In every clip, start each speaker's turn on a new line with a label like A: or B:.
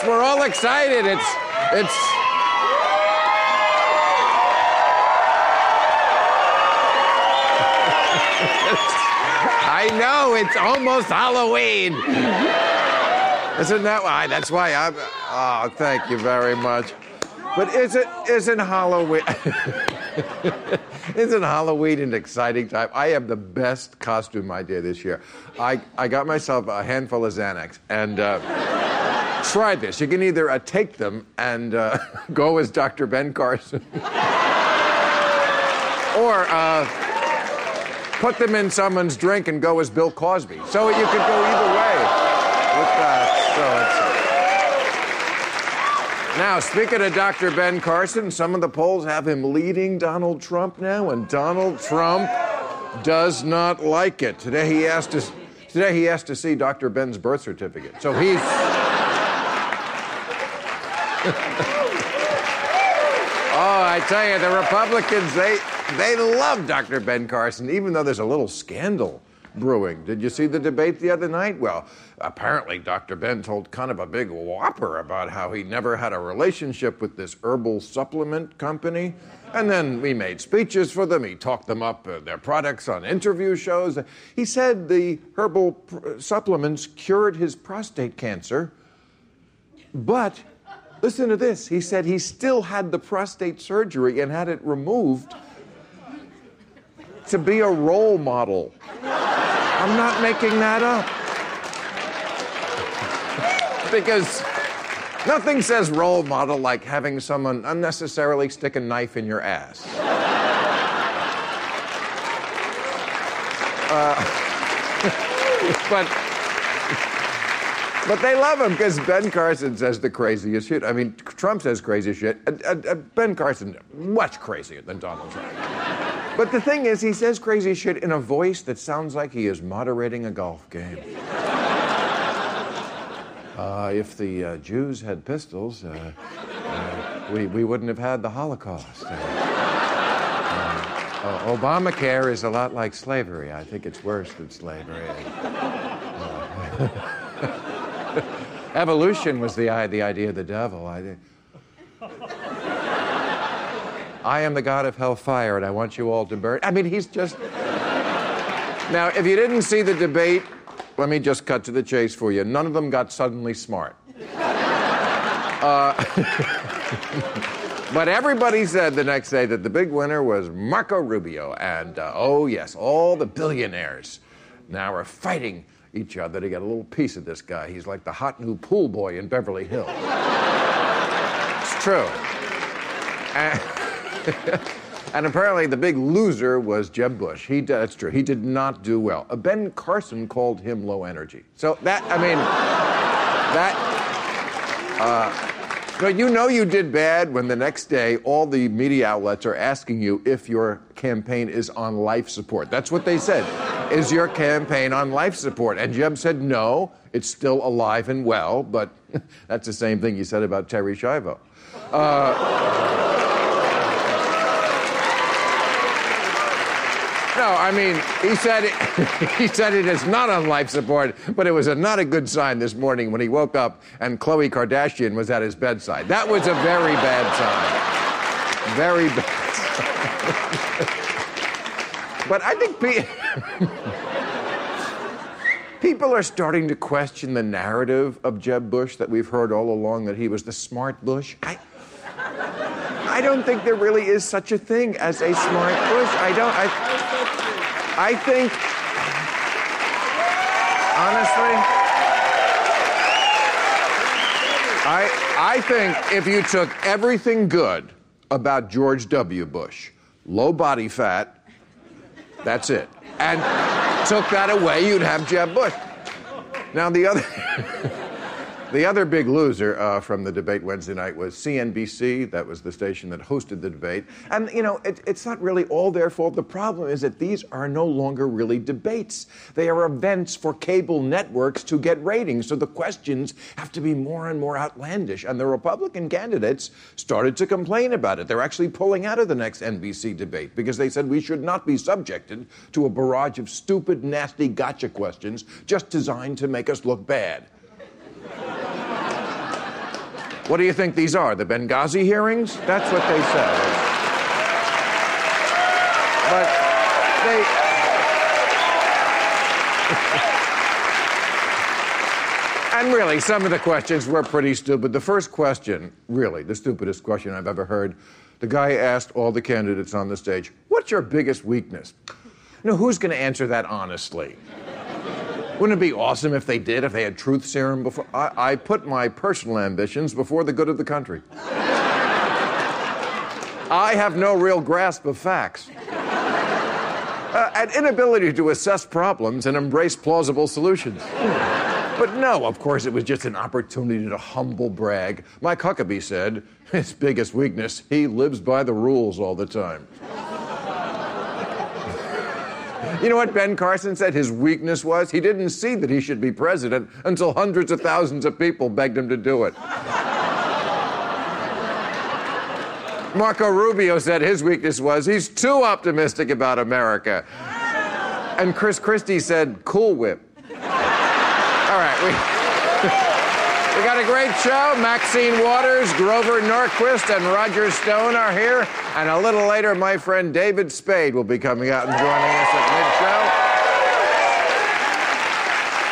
A: Course, we're all excited. It's, it's. I know it's almost Halloween. Isn't that why? That's why I'm. Oh, thank you very much. But is it isn't Halloween? Isn't Halloween an exciting time? I have the best costume idea this year. I, I got myself a handful of Xanax and uh, try this. You can either uh, take them and uh, go as Dr. Ben Carson, or uh, put them in someone's drink and go as Bill Cosby. So you could go either way with. So. Now, speaking of Dr. Ben Carson, some of the polls have him leading Donald Trump now, and Donald Trump does not like it. Today he asked to, today he asked to see Dr. Ben's birth certificate. So he's. Oh, I tell you, the Republicans, they, they love Dr. Ben Carson, even though there's a little scandal brewing. Did you see the debate the other night? Well, apparently Dr. Ben told kind of a big whopper about how he never had a relationship with this herbal supplement company. And then we made speeches for them. He talked them up, uh, their products on interview shows. He said the herbal pr- supplements cured his prostate cancer. But listen to this. He said he still had the prostate surgery and had it removed to be a role model. I'm not making that up. because nothing says role model like having someone unnecessarily stick a knife in your ass. Uh, but but they love him because Ben Carson says the craziest shit. I mean, Trump says crazy shit. Uh, uh, ben Carson, much crazier than Donald Trump. But the thing is, he says crazy shit in a voice that sounds like he is moderating a golf game. Uh, if the uh, Jews had pistols, uh, uh, we, we wouldn't have had the Holocaust. Obamacare is a lot like slavery. I think it's worse than slavery. Evolution was the, the idea of the devil. I, I am the god of hellfire, and I want you all to burn. I mean, he's just. Now, if you didn't see the debate, let me just cut to the chase for you. None of them got suddenly smart. Uh, but everybody said the next day that the big winner was Marco Rubio. And uh, oh, yes, all the billionaires now are fighting each other to get a little piece of this guy. He's like the hot new pool boy in Beverly Hills. it's true. And, and apparently, the big loser was Jeb Bush. He, that's true. He did not do well. Uh, ben Carson called him low energy. So that, I mean, that. Uh, but you know you did bad when the next day all the media outlets are asking you if your campaign is on life support. That's what they said. Is your campaign on life support? And Jeb said no, it's still alive and well, but that's the same thing you said about Terri Schiavo. Uh, no, I mean, he said it, he said it is not on life support, but it was a, not a good sign this morning when he woke up and Khloe Kardashian was at his bedside. That was a very bad sign. Very bad. But I think pe- people are starting to question the narrative of Jeb Bush that we've heard all along that he was the smart Bush. I, I don't think there really is such a thing as a smart Bush. I don't. I, I think, honestly, I, I think if you took everything good about George W. Bush, low body fat, that's it, and took that away, you'd have Jeb Bush. Now, the other. The other big loser uh, from the debate Wednesday night was CNBC. That was the station that hosted the debate. And, you know, it, it's not really all their fault. The problem is that these are no longer really debates, they are events for cable networks to get ratings. So the questions have to be more and more outlandish. And the Republican candidates started to complain about it. They're actually pulling out of the next NBC debate because they said we should not be subjected to a barrage of stupid, nasty gotcha questions just designed to make us look bad. What do you think these are? The Benghazi hearings? That's what they said. But they. and really, some of the questions were pretty stupid. The first question, really, the stupidest question I've ever heard, the guy asked all the candidates on the stage, What's your biggest weakness? Now, who's going to answer that honestly? Wouldn't it be awesome if they did, if they had truth serum before? I, I put my personal ambitions before the good of the country. I have no real grasp of facts. Uh, an inability to assess problems and embrace plausible solutions. But no, of course, it was just an opportunity to humble brag. Mike Huckabee said, his biggest weakness, he lives by the rules all the time. You know what Ben Carson said his weakness was? He didn't see that he should be president until hundreds of thousands of people begged him to do it. Marco Rubio said his weakness was he's too optimistic about America. And Chris Christie said, Cool Whip. All right, we. We got a great show. Maxine Waters, Grover Norquist, and Roger Stone are here. And a little later, my friend David Spade will be coming out and joining us at mid show.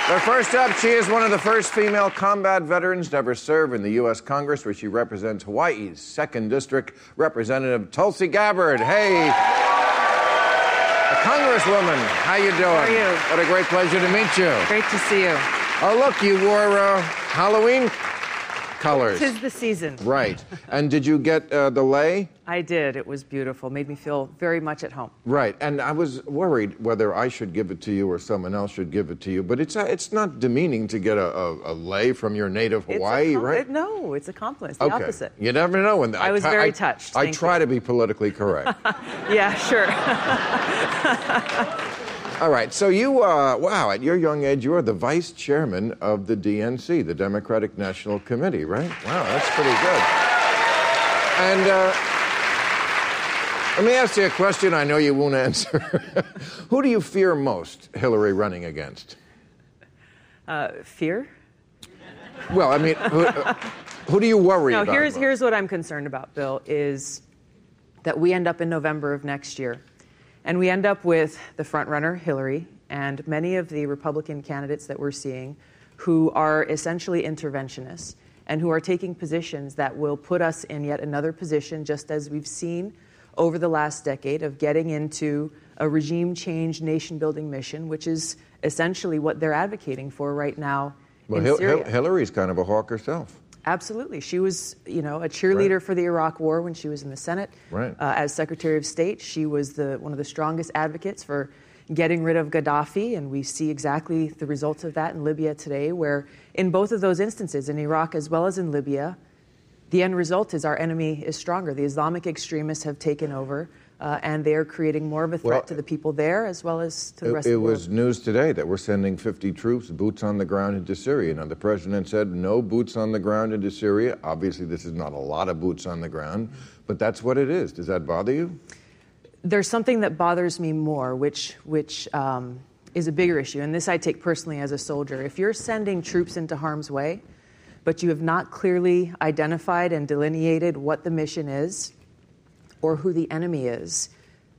A: But first up, she is one of the first female combat veterans to ever serve in the U.S. Congress, where she represents Hawaii's 2nd District Representative Tulsi Gabbard. Hey, a Congresswoman, how you doing?
B: How are you?
A: What a great pleasure to meet you.
B: Great to see you.
A: Oh, look, you wore uh, Halloween colors.
B: Tis the season.
A: Right. And did you get uh, the lei?
B: I did. It was beautiful. Made me feel very much at home.
A: Right. And I was worried whether I should give it to you or someone else should give it to you. But it's uh, it's not demeaning to get a, a, a lei from your native Hawaii,
B: com-
A: right?
B: it- no, it's a compliment. It's the
A: okay.
B: opposite.
A: You never know. When
B: I was
A: try-
B: very touched.
A: I
B: Thank
A: try
B: you.
A: to be politically correct.
B: Yeah, sure.
A: All right. So you, uh, wow, at your young age, you are the vice chairman of the DNC, the Democratic National Committee, right? Wow, that's pretty good. And uh, let me ask you a question I know you won't answer. Who do you fear most, Hillary running against?
B: Uh, fear?
A: Well, I mean, who, who do you worry
B: No,
A: about?
B: here's
A: most?
B: here's what I'm concerned about, Bill, is that we end up in November of next year, and we end up with the front runner, Hillary, and many of the Republican candidates that we're seeing who are essentially interventionists and who are taking positions that will put us in yet another position, just as we've seen over the last decade, of getting into a regime change, nation building mission, which is essentially what they're advocating for right now
A: Well,
B: in
A: Hil-
B: Syria.
A: Hil- Hillary's kind of a hawk herself.
B: Absolutely. She was, you know, a cheerleader
A: Right.
B: for the Iraq War when she was in the Senate.
A: Right.
B: Uh, as Secretary of State, she was the, one of the strongest advocates for getting rid of Gaddafi, and we see exactly the results of that in Libya today, where in both of those instances, in Iraq as well as in Libya, the end result is our enemy is stronger. The Islamic extremists have taken over, uh, and they are creating more of a threat
A: Well,
B: to the people there as well as to the
A: It,
B: rest
A: it
B: of the world.
A: It was news today that we're sending 50 troops, boots on the ground into Syria. Now, the president said no boots on the ground into Syria. Obviously, this is not a lot of boots on the ground, but that's what it is. Does that bother you?
B: there's something that bothers me more, which which um, is a bigger issue, and this I take personally as a soldier. If you're sending troops into harm's way, but you have not clearly identified and delineated what the mission is or who the enemy is,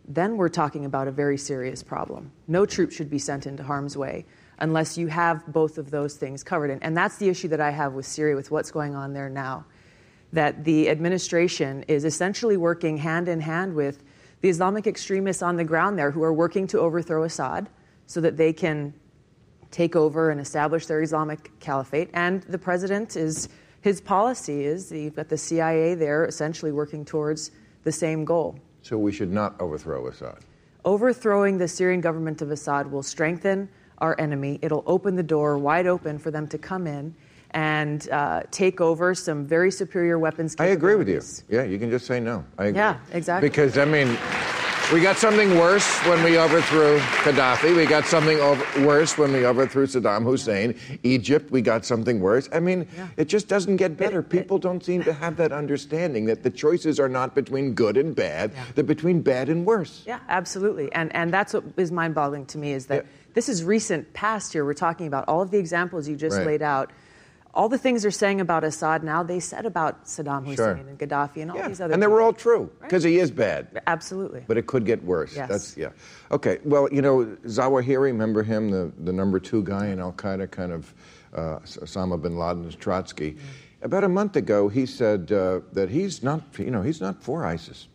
B: then we're talking about a very serious problem. No troop should be sent into harm's way unless you have both of those things covered. And, and that's the issue that I have with Syria, with what's going on there now. that the administration is essentially working hand in hand with the Islamic extremists on the ground there who are working to overthrow Assad so that they can take over and establish their Islamic caliphate. And the president is, his policy is you've got the CIA there essentially working towards the same goal.
A: So we should not overthrow Assad.
B: Overthrowing the Syrian government of Assad will strengthen our enemy. It'll open the door wide open for them to come in and uh, take over some very superior weapons.
A: I agree with you. Yeah, you can just say no. I agree.
B: Yeah, exactly.
A: Because I mean, we got something worse when we overthrew Gaddafi. We got something over- worse when we overthrew Saddam Hussein. Egypt, we got something worse. I mean,
B: Yeah.
A: it just doesn't get better. People don't seem to have that understanding that the choices are not between good and bad;
B: Yeah.
A: they're between bad and worse.
B: Yeah, absolutely. And and that's what is mind-boggling to me is that
A: Yeah.
B: this is recent past here. We're talking about all of the examples you just
A: Right.
B: laid out. All the things they're saying about Assad now, they said about Saddam Hussein
A: Sure.
B: and Gaddafi and all
A: Yeah,
B: these other
A: and they were all true because he is bad.
B: Absolutely.
A: But it could get worse.
B: Yes.
A: That's yeah. Okay. Well, you know, Zawahiri, remember him, the, the number two guy in Al Qaeda, kind of uh, Osama bin Laden's Trotsky. About a month ago, he said uh, that he's not, you know, he's not for ISIS.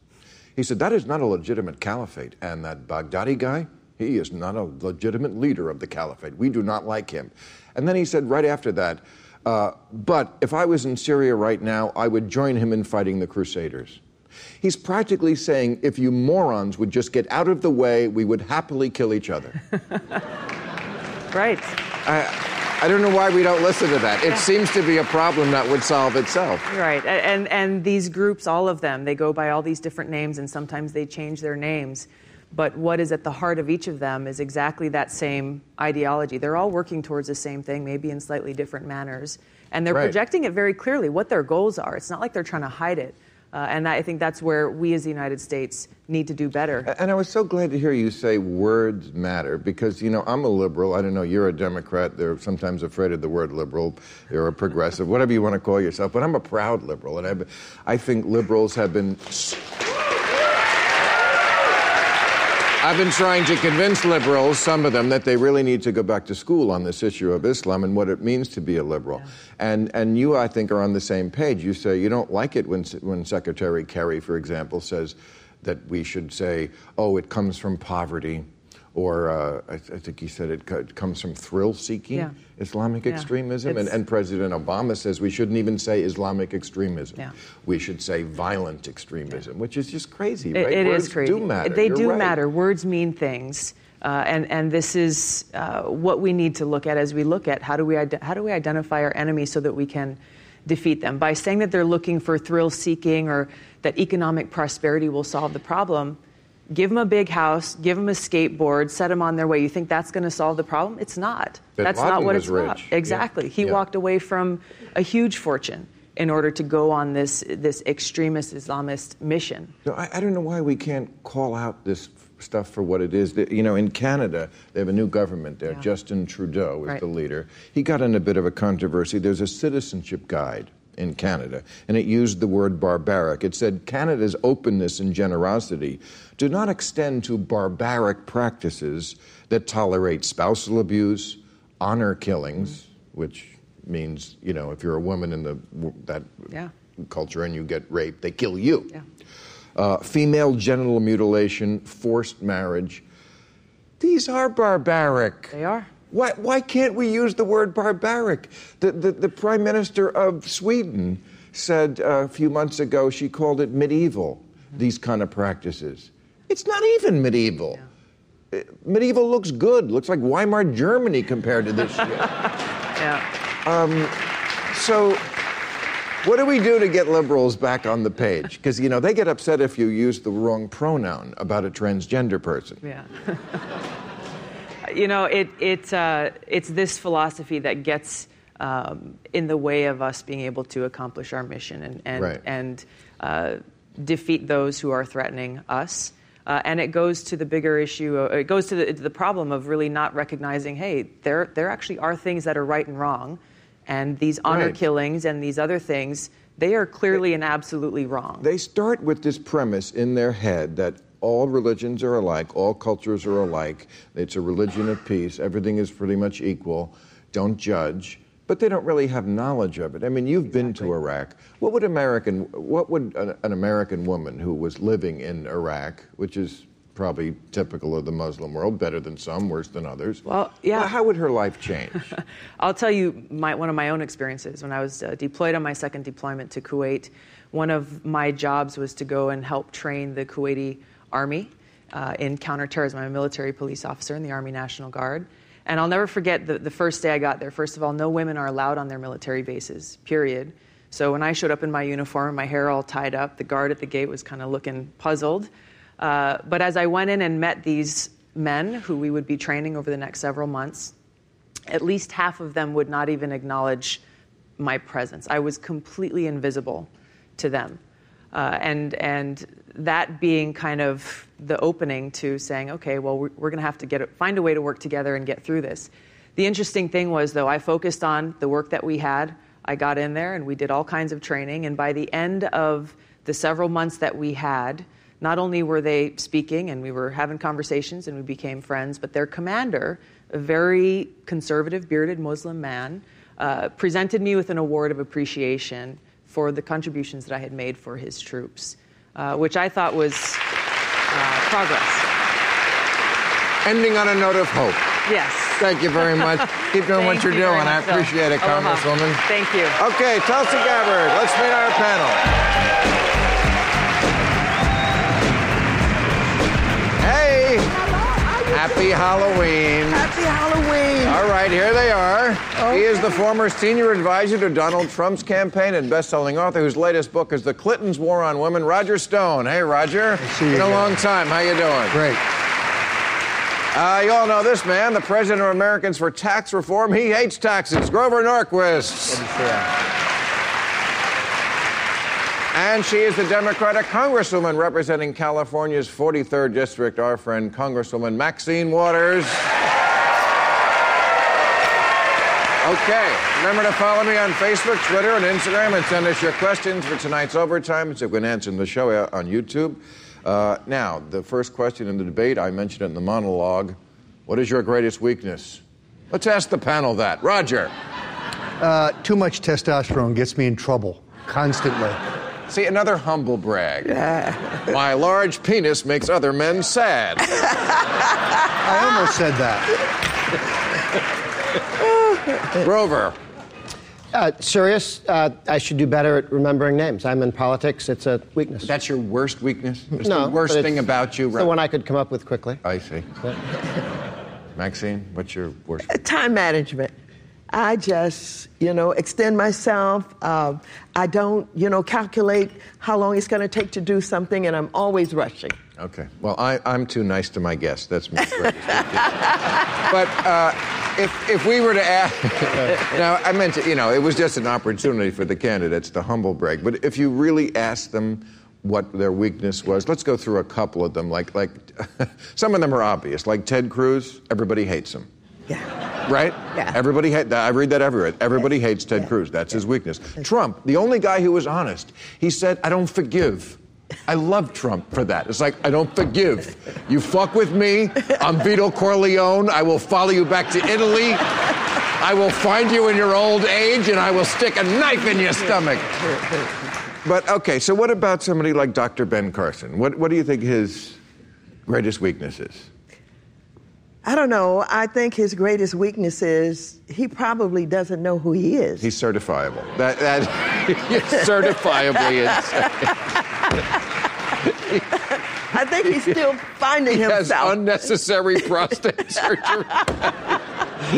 A: He said that is not a legitimate caliphate, and that Baghdadi guy, he is not a legitimate leader of the caliphate. We do not like him. And then he said right after that, uh, but if I was in Syria right now, I would join him in fighting the Crusaders. He's practically saying, if you morons would just get out of the way, we would happily kill each other.
B: Right.
A: I, I don't know why we don't listen to that. It seems to be a problem that would solve itself.
B: Right. And and these groups, all of them, they go by all these different names and sometimes they change their names. But what is at the heart of each of them is exactly that same ideology. They're all working towards the same thing, maybe in slightly different manners. And they're
A: Right.
B: projecting it very clearly what their goals are. It's not like they're trying to hide it. Uh, and I think that's where we as the United States need to do better.
A: And I was so glad to hear you say words matter because, you know, I'm a liberal. I don't know, you're a Democrat. They're sometimes afraid of the word liberal. You're a progressive, whatever you want to call yourself. But I'm a proud liberal. And I, I think liberals have been. I've been trying to convince liberals, some of them, that they really need to go back to school on this issue of Islam and what it means to be a liberal. And, and you, I think, are on the same page. You say you don't like it when, when Secretary Kerry, for example, says that we should say, oh, it comes from poverty, or uh, I, I think he said it, co- it comes from thrill seeking
B: Yeah.
A: Islamic
B: Yeah.
A: extremism. And, and President Obama says we shouldn't even say Islamic extremism.
B: Yeah.
A: We should say violent extremism, which is just crazy,
B: It-
A: right?
B: it is
A: Words
B: crazy.
A: do matter.
B: They
A: You're
B: do
A: right.
B: matter. Words mean things. Uh, and, and this is uh, what we need to look at as we look at how do we, ide- how do we identify our enemies so that we can defeat them. By saying that they're looking for thrill seeking or that economic prosperity will solve the problem, give them a big house, give them a skateboard, set them on their way. You think that's going to solve the problem? It's not.
A: Bin
B: that's
A: Laden
B: not what it's about.
A: rich. Yeah.
B: Exactly. He
A: Yeah.
B: walked away from a huge fortune in order to go on this, this extremist Islamist mission.
A: No, I, I don't know why we can't call out this stuff for what it is. You know, in Canada, they have a new government there.
B: Yeah.
A: Justin Trudeau is
B: Right.
A: the leader. He got in a bit of a controversy. There's a citizenship guide in Canada, and it used the word barbaric. It said Canada's openness and generosity do not extend to barbaric practices that tolerate spousal abuse, honor killings, which means, you know, if you're a woman in the, that
B: Yeah.
A: culture and you get raped, they kill you
B: Yeah.
A: uh, female genital mutilation, forced marriage. These are barbaric.
B: They are.
A: Why, why can't we use the word barbaric? The, the, the Prime Minister of Sweden said uh, a few months ago she called it medieval, these kind of practices. It's not even medieval. Uh, Medieval looks good, looks like Weimar Germany compared to this shit.
B: Yeah.
A: So, what do we do to get liberals back on the page? Because, you know, they get upset if you use the wrong pronoun about a transgender person.
B: Yeah. you know, it, it, uh, it's this philosophy that gets um, in the way of us being able to accomplish our mission and, and,
A: Right.
B: and uh, defeat those who are threatening us. Uh, and it goes to the bigger issue, uh, it goes to the, to the problem of really not recognizing hey, there, there actually are things that are right and wrong. And these honor
A: Right.
B: killings and these other things, they are clearly and absolutely wrong.
A: They start with this premise in their head that all religions are alike, all cultures are alike, it's a religion of peace, everything is pretty much equal, don't judge. But they don't really have knowledge of it. I mean, you've been to Iraq. What would American, what would an, an American woman who was living in Iraq, which is probably typical of the Muslim world, better than some, worse than others.
B: Well, yeah.
A: how would her life change?
B: I'll tell you my, one of my own experiences. When I was uh, deployed on my second deployment to Kuwait, one of my jobs was to go and help train the Kuwaiti army uh, in counterterrorism. I'm a military police officer in the Army National Guard. And I'll never forget the, the first day I got there. First of all, no women are allowed on their military bases, period. So when I showed up in my uniform, my hair all tied up, the guard at the gate was kind of looking puzzled. Uh, but as I went in and met these men who we would be training over the next several months, at least half of them would not even acknowledge my presence. I was completely invisible to them. Uh, and, and that being kind of the opening to saying, okay, well, we're, we're going to have to get find a way to work together and get through this. The interesting thing was, though, I focused on the work that we had. I got in there and we did all kinds of training. And by the end of the several months that we had, not only were they speaking and we were having conversations and we became friends, but their commander, a very conservative, bearded Muslim man, uh, presented me with an award of appreciation for the contributions that I had made for his troops, uh, which I thought was uh, progress.
A: Ending on a note of hope.
B: Yes.
A: Thank you very much. Keep doing what you're
B: you
A: doing. I appreciate it,
B: Aloha.
A: Congresswoman.
B: Thank you.
A: Okay, Tulsi Gabbard, let's meet our panel. Hey! Happy Halloween.
C: Happy Halloween.
A: All right, here they are. He is the former senior advisor to Donald Trump's campaign and best-selling author whose latest book is The Clintons' War on Women, Roger Stone. Hey, Roger.
D: you
A: Been a long time. How you doing?
D: Great.
A: Uh, you all know this man, the president of Americans for Tax Reform. He hates taxes. Grover Norquist. And she is the Democratic Congresswoman representing California's 43rd District, our friend Congresswoman Maxine Waters. Okay, remember to follow me on Facebook, Twitter, and Instagram and send us your questions for tonight's overtime so we can answer in the show on YouTube. Uh, now, the first question in the debate, I mentioned it in the monologue. What is your greatest weakness? Let's ask the panel that. Roger.
D: Uh, too much testosterone gets me in trouble constantly.
A: See, another humble brag. My large penis makes other men sad.
D: I almost said that.
A: Grover.
E: Uh, serious, uh, I should do better at remembering names. I'm in politics, it's a weakness.
A: That's your worst weakness? It's
E: no,
A: the worst thing about you?
E: The one I could come up with quickly.
A: I see. Maxine, what's your worst
C: Time management. I just, you know, extend myself. Um, I don't, you know, calculate how long it's going to take to do something, and I'm always rushing.
A: Okay. Well, I, I'm too nice to my guests. That's my greatest. But uh, if, if we were to ask, now I meant to, you know, it was just an opportunity for the candidates to humble brag. But if you really asked them what their weakness was, let's go through a couple of them. Like, like some of them are obvious. Like Ted Cruz, everybody hates him.
C: Yeah.
A: Right?
C: Yeah.
A: Everybody hate I read that everywhere. Everybody hates Ted Cruz. That's his weakness. Trump, the only guy who was honest, he said, I don't forgive. I love Trump for that. It's like, I don't forgive. You fuck with me, I'm Vito Corleone. I will follow you back to Italy. I will find you in your old age and I will stick a knife in your stomach. But okay, so what about somebody like Dr. Ben Carson? What, what do you think his greatest weakness is?
C: I don't know. I think his greatest weakness is he probably doesn't know who he is.
A: He's certifiable. That, that he's certifiably insane.
C: I think he's still finding
A: He has
C: himself.
A: unnecessary prostate surgery.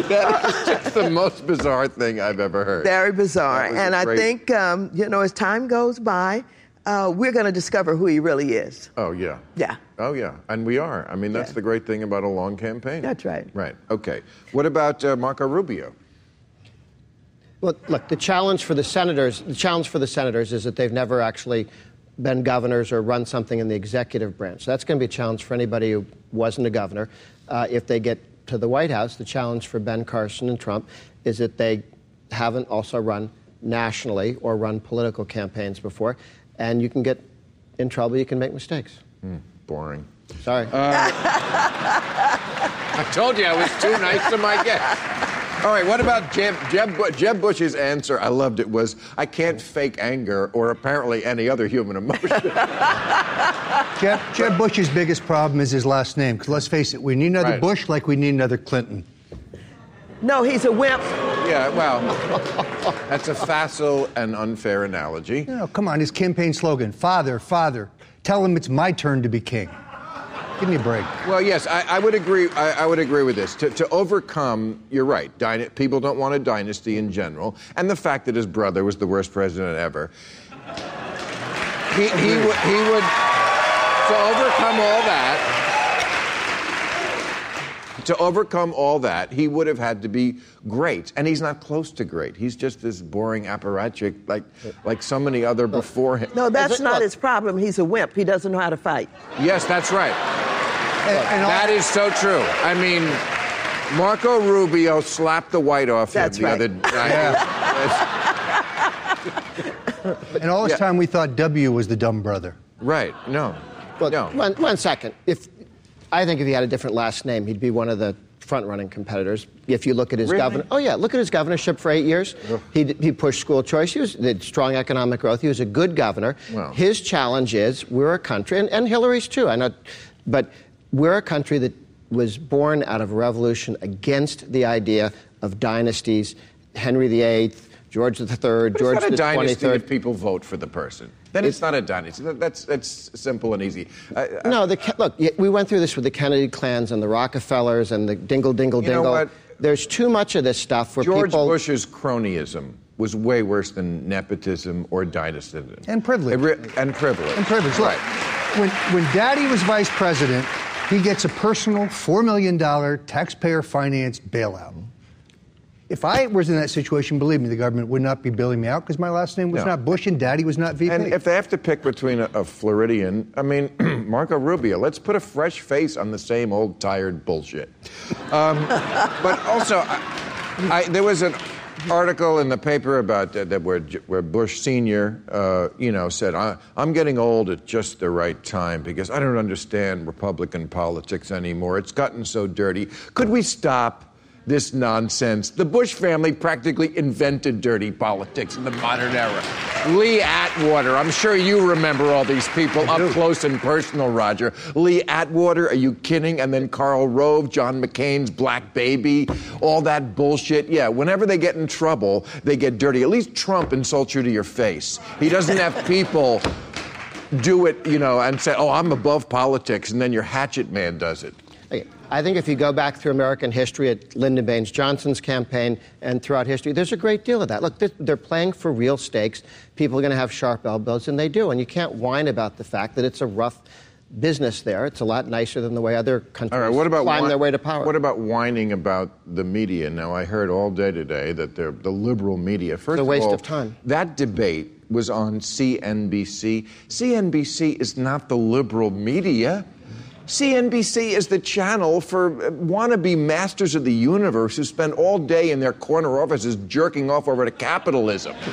A: that is just the most bizarre thing I've ever heard.
C: Very bizarre. And
A: a
C: I
A: great-
C: think, um, you know, as time goes by, uh, we're going to discover who he really is.
A: Oh yeah.
C: Yeah.
A: Oh yeah, and we are. I mean, that's
C: Yeah.
A: the great thing about a long campaign.
C: That's right.
A: Right. Okay. What about uh, Marco Rubio?
E: Well, look, the challenge for the senators, the challenge for the senators is that they've never actually been governors or run something in the executive branch. So that's going to be a challenge for anybody who wasn't a governor. Uh, if they get to the White House, the challenge for Ben Carson and Trump is that they haven't also run nationally or run political campaigns before, and you can get in trouble. You can make mistakes.
A: Boring.
E: Sorry.
A: I told you I was too nice to my guest. All right, what about Jeb, Jeb, Jeb Bush's answer? I loved it. Was I can't fake anger or apparently any other human emotion.
D: Jeb, Jeb Bush's biggest problem is his last name. Because let's face it, we need another
A: Right.
D: Bush like we need another Clinton.
C: No, he's a wimp.
A: yeah, well, that's a facile and unfair analogy.
D: No, come on, his campaign slogan Father, Father, tell him it's my turn to be king. Give me a break.
A: Well, yes, I, I would agree. I, I would agree with this. To, to overcome, you're right. Dyna- people don't want a dynasty in general, and the fact that his brother was the worst president ever. He, he, would, he would to overcome all that. To overcome all that, he would have had to be great, and he's not close to great. He's just this boring apparatchik, like like so many other before him.
C: No, that's not his problem. He's a wimp. He doesn't know how to fight.
A: Yes, that's right.
D: And, and all-
A: That is so true. I mean, Marco Rubio slapped the white off
C: That's
A: him the
C: right.
A: other night.
D: and all this
A: Yeah.
D: time we thought W was the dumb brother.
A: right. No.
E: Well,
A: no.
E: one, one second. If I think if he had a different last name, he'd be one of the front-running competitors. If you look at his
A: Really?
E: governor, oh yeah, look at his governorship for eight years. He, he pushed school choice. He was did strong economic growth. He was a good governor.
A: Wow.
E: His challenge is we're a country, and, and Hillary's too. I know, but we're a country that was born out of a revolution against the idea of dynasties. Henry VIII, George III,
A: But
E: George
A: it's not a
E: the
A: dynasty
E: 23rd.
A: if people vote for the person. Then it's, not a dynasty. That- That's that's simple and easy. I- I-
E: No, the, Ke- look, we went through this with the Kennedy clans and the Rockefellers and the Dingell, Dingell,
A: You know
E: dingle.
A: what?
E: There's too much of this stuff where
A: George
E: people.
A: Bush's cronyism was way worse than nepotism or dynastism.
D: And privilege.
A: Re- and privilege.
D: And privilege. Look,
A: Right.
D: when, when daddy was vice president, he gets a personal $4 million taxpayer financed bailout. If I was in that situation, believe me, the government would not be bailing me out because my last name was
A: No.
D: not Bush and daddy was not VP.
A: And if they have to pick between a, a Floridian, I mean, Marco Rubio, let's put a fresh face on the same old tired bullshit. Um, but also, I, I, there was an article in the paper about uh, that where, where Bush Senior, uh, you know, said, I, "I'm getting old at just the right time because I don't understand Republican politics anymore. It's gotten so dirty. Could we stop?" This nonsense. The Bush family practically invented dirty politics in the modern era. Lee Atwater, I'm sure you remember all these people up close and personal, Roger. Lee Atwater, are you kidding? And then Karl Rove, John McCain's black baby, all that bullshit. Yeah, whenever they get in trouble, they get dirty. At least Trump insults you to your face. He doesn't have people do it, you know, and say, oh, I'm above politics, and then your hatchet man does it.
E: I think if you go back through American history at Lyndon Baines Johnson's campaign and throughout history, there's a great deal of that. Look, they're, playing for real stakes. People are going to have sharp elbows, and they do. And you can't whine about the fact that it's a rough business there. It's a lot nicer than the way other countries
A: All right, what about
E: climb
A: whi-
E: their way to power.
A: What about whining about the media? Now, I heard all day today that they're the liberal media. First
E: a waste
A: of, all,
E: of time.
A: That debate was on CNBC. CNBC is not the liberal media. CNBC is the channel for uh, wannabe masters of the universe who spend all day in their corner offices jerking off over to capitalism.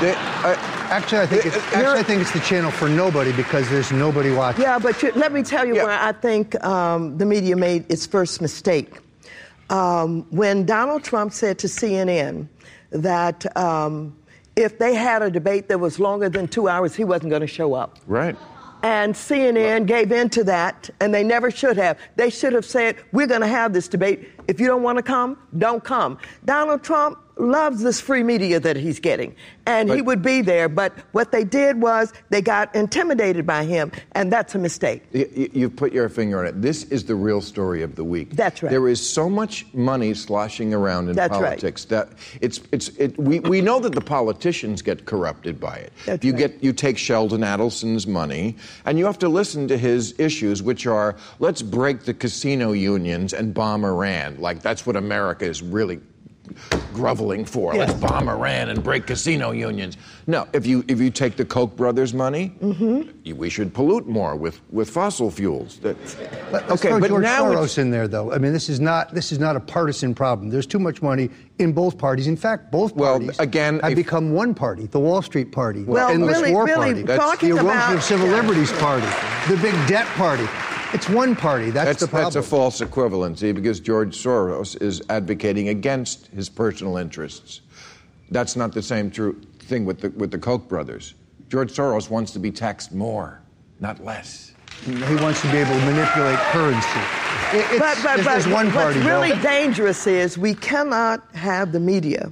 A: They- uh,
D: actually, I think it's,
A: Uh,
D: actually, I think it's the channel for nobody because there's nobody watching.
C: Yeah, but you, let me tell you
A: Yeah.
C: where I think um, the media made its first mistake. Um, when Donald Trump said to CNN that um, if they had a debate that was longer than two hours, he wasn't going to show up.
A: right.
C: And CNN gave in to that, and they never should have. They should have said, We're going to have this debate. If you don't want to come, don't come. Donald Trump loves this free media that he's getting, and he would be there. But what they did was they got intimidated by him, and that's a mistake.
A: Y- y- You've put your finger on it. This is the real story of the week.
C: That's right.
A: There is so much money sloshing around in
C: That's right.
A: politics that it's it's it, we, we know that the politicians get corrupted by it.
C: That's
A: you
C: right.
A: get you take Sheldon Adelson's money and you have to listen to his issues, which are let's break the casino unions and bomb Iran. Like that's what America is really groveling for.
C: Yes.
A: Let's bomb Iran and break casino unions. No, if you if you take the Koch brothers' money,
C: Mm-hmm.
A: you- we should pollute more with, with fossil fuels. That-
D: Let- Let's
A: okay,
D: throw
A: but
D: George
A: now
D: Soros
A: it's-
D: in there, though. I mean, this is not this is not a partisan problem. There's too much money in both parties. In fact, both
A: Well,
D: parties
A: again,
D: have
A: if-
D: become one party, the Wall Street Party,
C: Well,
D: the endless
C: really-
D: war
C: really
D: party,
A: That's-
C: talking
D: the erosion
C: about
D: of civil liberties party, the big debt party. It's one party. That's,
A: That's,
D: the problem.
A: that's a false equivalency because George Soros is advocating against his personal interests. That's not the same true thing with the, with the Koch brothers. George Soros wants to be taxed more, not less.
D: He wants to be able to manipulate currency. It- it's,
C: But, but, but
D: there's one party.
C: what's
D: Bill.
C: really dangerous is we cannot have the media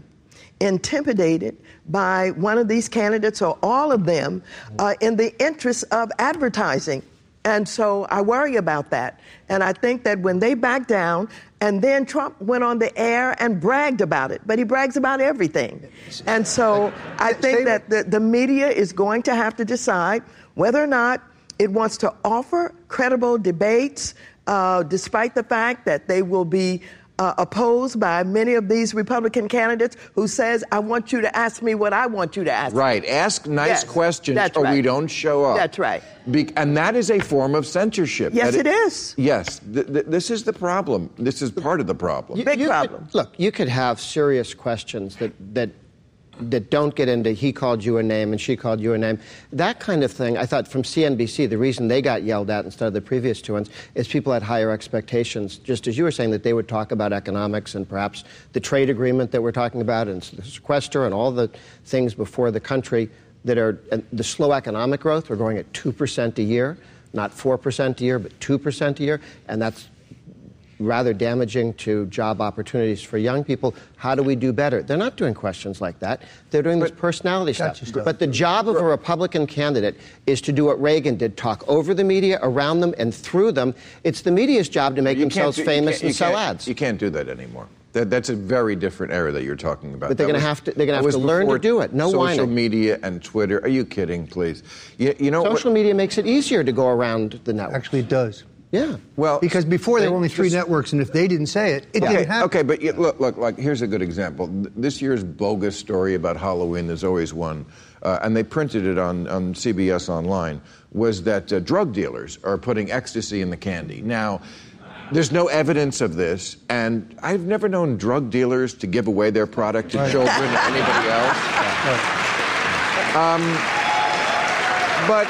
C: intimidated by one of these candidates or all of them uh, in the interest of advertising. And so I worry about that. And I think that when they back down, and then Trump went on the air and bragged about it, but he brags about everything. And so I think that the, the media is going to have to decide whether or not it wants to offer credible debates, uh, despite the fact that they will be uh, opposed by many of these Republican candidates who says, I want you to ask me what I want you to ask. me."
A: Right. Ask nice
C: Yes,
A: questions
C: that's
A: or we don't show up.
C: That's right.
A: Be- and that is a form of censorship.
C: Yes,
A: That
C: it is.
A: Yes. Th- th- this is the problem. This is part of the problem.
E: You-
C: Big
E: you could-
C: problem.
E: look, you could have serious questions that, that, that don't get into he called you a name and she called you a name. That kind of thing, I thought from CNBC, the reason they got yelled at instead of the previous two ones is people had higher expectations. Just as you were saying, that they would talk about economics and perhaps the trade agreement that we're talking about and the sequester and all the things before the country that are the slow economic growth. We're growing at 2% a year, not 4% a year, but 2% a year. And that's rather damaging to job opportunities for young people. How do we do better? They're not doing questions like that. They're doing this personality stuff.
D: Stuff.
E: But the job of a Republican candidate is to do what Reagan did talk over the media, around them, and through them. It's the media's job to make
A: You
E: themselves
A: do-
E: famous and sell ads.
A: You can't do that anymore. That, that's a very different era that you're talking about.
E: But they're gonna have to- they're gonna have to learn to do it. No
A: social
E: whining.
A: media and Twitter. Are you kidding? Please. You, you know what-
E: Social media makes it easier to go around the network.
D: Actually, it does.
E: Yeah.
A: Well,
D: Because before there were only three
A: just-
D: networks, and if they didn't say it, it
A: Okay,
D: didn't happen.
A: okay, but you, look, look, like here's a good example. This year's bogus story about Halloween, there's always one, uh, and they printed it on, on CBS Online, was that uh, drug dealers are putting ecstasy in the candy. Now, there's no evidence of this, and I've never known drug dealers to give away their product to children or anybody else. Um, but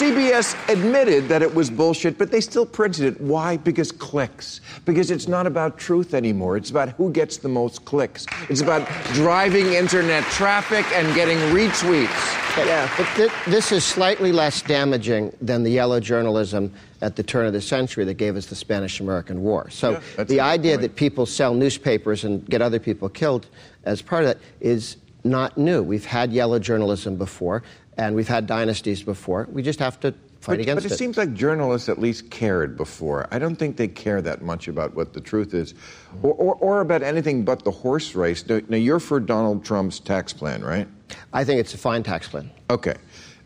A: CBS admitted that it was bullshit, but they still printed it. Why? Because clicks. Because it's not about truth anymore. It's about who gets the most clicks. It's about driving internet traffic and getting retweets.
E: Yeah, but th- this is slightly less damaging than the yellow journalism at the turn of the century that gave us the Spanish American War. So
A: Yeah,
E: the idea
A: point.
E: that people sell newspapers and get other people killed as part of that is not new. We've had yellow journalism before, and we've had dynasties before. We just have to fight
A: But,
E: against it.
A: but it, seems like journalists at least cared before. I don't think they care that much about what the truth is, or, or, or about anything but the horse race. Now, now, you're for Donald Trump's tax plan, right?
E: I think it's a fine tax plan.
A: Okay.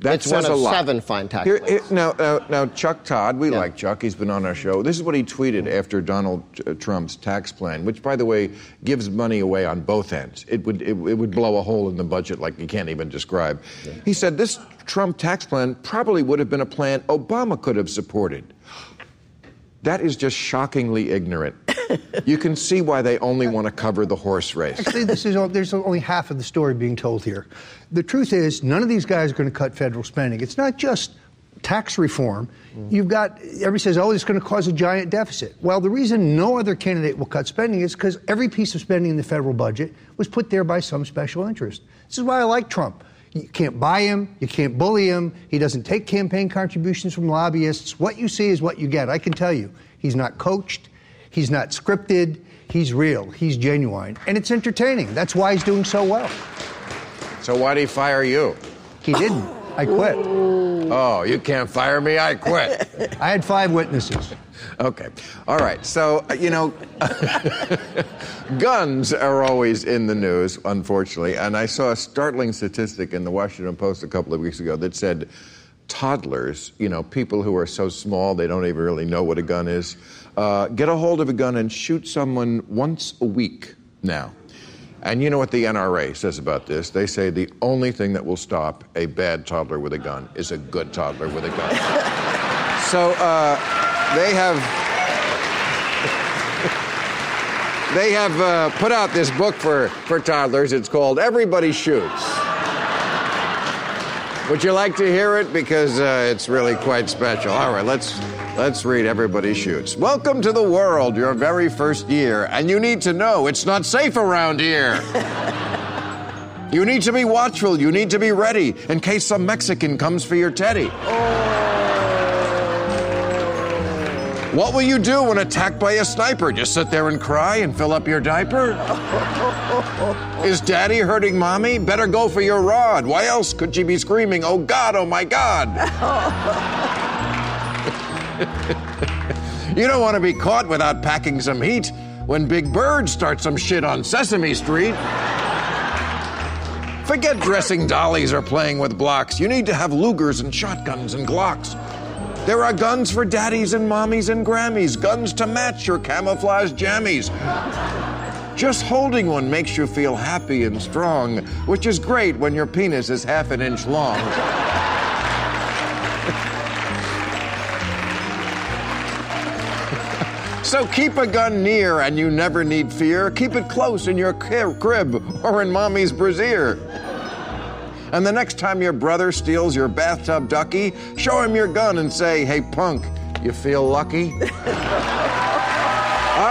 A: That
E: It's
A: says
E: one of
A: a lot.
E: seven fine tax
A: Here- here- now, now, now, Chuck Todd, we
E: Yeah.
A: like Chuck. He's been on our show. This is what he tweeted after Donald uh, Trump's tax plan, which, by the way, gives money away on both ends. It would, it, it would blow a hole in the budget like you can't even describe. He said this Trump tax plan probably would have been a plan Obama could have supported. That is just shockingly ignorant. you can see why they only want to cover the horse race.
D: Actually, this is all, there's only half of the story being told here. The truth is, none of these guys are going to cut federal spending. It's not just tax reform. Mm. You've got everybody says, "Oh, it's going to cause a giant deficit." Well, the reason no other candidate will cut spending is because every piece of spending in the federal budget was put there by some special interest. This is why I like Trump. You can't buy him. You can't bully him. He doesn't take campaign contributions from lobbyists. What you see is what you get. I can tell you, he's not coached. He's not scripted. He's real. He's genuine. And it's entertaining. That's why he's doing so well.
A: So why did he fire you?
D: He didn't. I quit.
A: Oh, you can't fire me. I quit.
D: I had five witnesses.
A: Okay. All right. So, uh, you know, guns are always in the news, unfortunately. And I saw a startling statistic in the Washington Post a couple of weeks ago that said toddlers, you know, people who are so small they don't even really know what a gun is, uh, get a hold of a gun and shoot someone once a week now. And you know what the NRA says about this? They say the only thing that will stop a bad toddler with a gun is a good toddler with a gun. so uh, they have they have uh, put out this book for, for toddlers. It's called Everybody Shoots. Would you like to hear it? Because uh, it's really quite special. All right, let's let's read Everybody Shoots. Welcome to the world, your very first year, and you need to know it's not safe around here. you need to be watchful. You need to be ready in case some Mexican comes for your teddy. Oh. What will you do when attacked by a sniper? Just sit there and cry and fill up your diaper? Is daddy hurting mommy? Better go for your rod. Why else could she be screaming, oh God, oh my God? you don't want to be caught without packing some heat when Big Bird starts some shit on Sesame Street. Forget dressing dollies or playing with blocks. You need to have Lugers and shotguns and Glocks. There are guns for daddies and mommies and Grammys, guns to match your camouflage jammies. Just holding one makes you feel happy and strong, which is great when your penis is half an inch long. So keep a gun near and you never need fear. Keep it close in your crib or in mommy's brassiere. And the next time your brother steals your bathtub ducky, show him your gun and say, hey, punk, you feel lucky? All